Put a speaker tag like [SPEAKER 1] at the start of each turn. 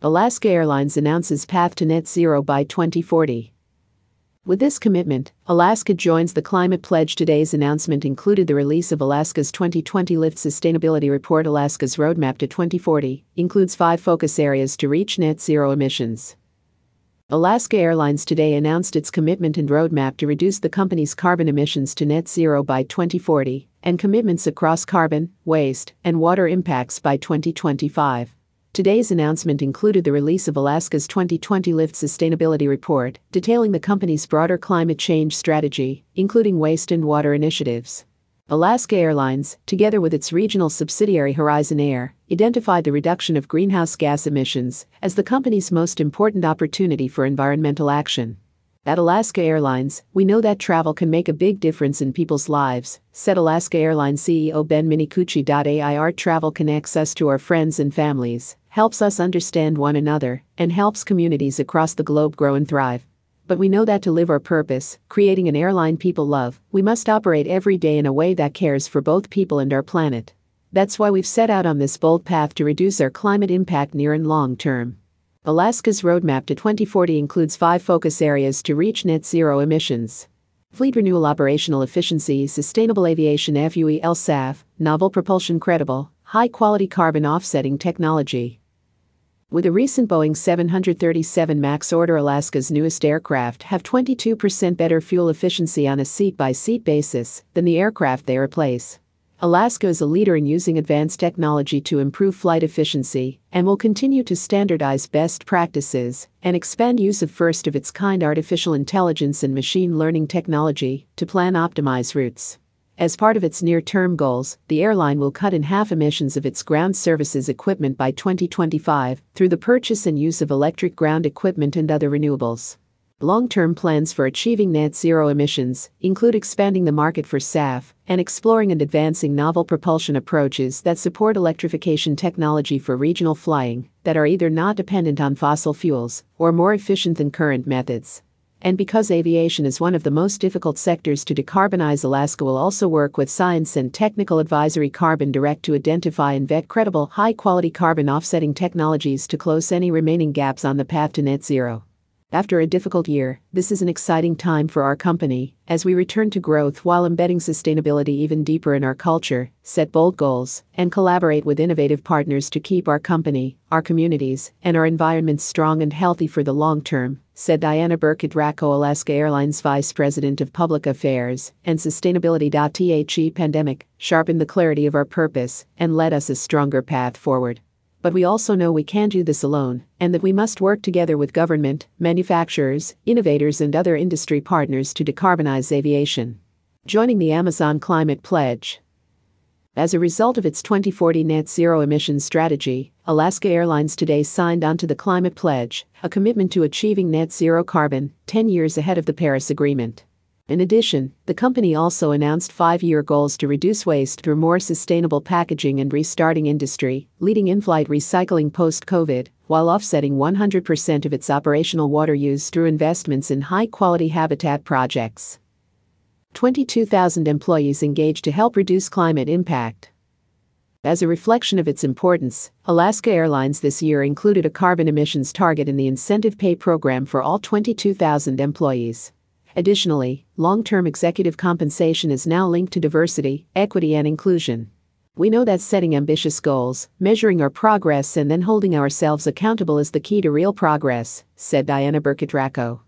[SPEAKER 1] Alaska Airlines announces path to net zero by 2040. With this commitment, Alaska joins the climate pledge. Today's announcement included the release of Alaska's 2020 Lift Sustainability Report. Alaska's roadmap to 2040 includes five focus areas to reach net zero emissions. Alaska Airlines today announced its commitment and roadmap to reduce the company's carbon emissions to net zero by 2040 and commitments across carbon, waste, and water impacts by 2025. Today's announcement included the release of Alaska's 2020 Lift Sustainability Report, detailing the company's broader climate change strategy, including waste and water initiatives. Alaska Airlines, together with its regional subsidiary Horizon Air, identified the reduction of greenhouse gas emissions as the company's most important opportunity for environmental action. At Alaska Airlines, we know that travel can make a big difference in people's lives, said Alaska Airlines CEO Ben Minicucci. AIR travel connects us to our friends and families, helps us understand one another, and helps communities across the globe grow and thrive but we know that to live our purpose, creating an airline people love, we must operate every day in a way that cares for both people and our planet. That's why we've set out on this bold path to reduce our climate impact near and long term. Alaska's roadmap to 2040 includes five focus areas to reach net zero emissions. Fleet renewal operational efficiency, sustainable aviation fuel SAF, novel propulsion credible, high quality carbon offsetting technology. With a recent Boeing 737 MAX order, Alaska's newest aircraft have 22% better fuel efficiency on a seat by seat basis than the aircraft they replace. Alaska is a leader in using advanced technology to improve flight efficiency and will continue to standardize best practices and expand use of first of its kind artificial intelligence and machine learning technology to plan optimized routes. As part of its near term goals, the airline will cut in half emissions of its ground services equipment by 2025 through the purchase and use of electric ground equipment and other renewables. Long term plans for achieving net zero emissions include expanding the market for SAF and exploring and advancing novel propulsion approaches that support electrification technology for regional flying that are either not dependent on fossil fuels or more efficient than current methods. And because aviation is one of the most difficult sectors to decarbonize, Alaska will also work with Science and Technical Advisory Carbon Direct to identify and vet credible, high quality carbon offsetting technologies to close any remaining gaps on the path to net zero. After a difficult year, this is an exciting time for our company as we return to growth while embedding sustainability even deeper in our culture, set bold goals, and collaborate with innovative partners to keep our company, our communities, and our environments strong and healthy for the long term, said Diana Birkett Rakow, Alaska Airlines Vice President of Public Affairs and Sustainability. The pandemic sharpened the clarity of our purpose and led us a stronger path forward but we also know we can't do this alone, and that we must work together with government, manufacturers, innovators, and other industry partners to decarbonize aviation. Joining the Amazon Climate Pledge. As a result of its 2040 net zero emissions strategy, Alaska Airlines today signed onto the Climate Pledge, a commitment to achieving net zero carbon 10 years ahead of the Paris Agreement. In addition, the company also announced five year goals to reduce waste through more sustainable packaging and restarting industry, leading in flight recycling post COVID, while offsetting 100% of its operational water use through investments in high quality habitat projects. 22,000 employees engaged to help reduce climate impact. As a reflection of its importance, Alaska Airlines this year included a carbon emissions target in the incentive pay program for all 22,000 employees. Additionally, long term executive compensation is now linked to diversity, equity, and inclusion. We know that setting ambitious goals, measuring our progress, and then holding ourselves accountable is the key to real progress, said Diana Birkett Rakow.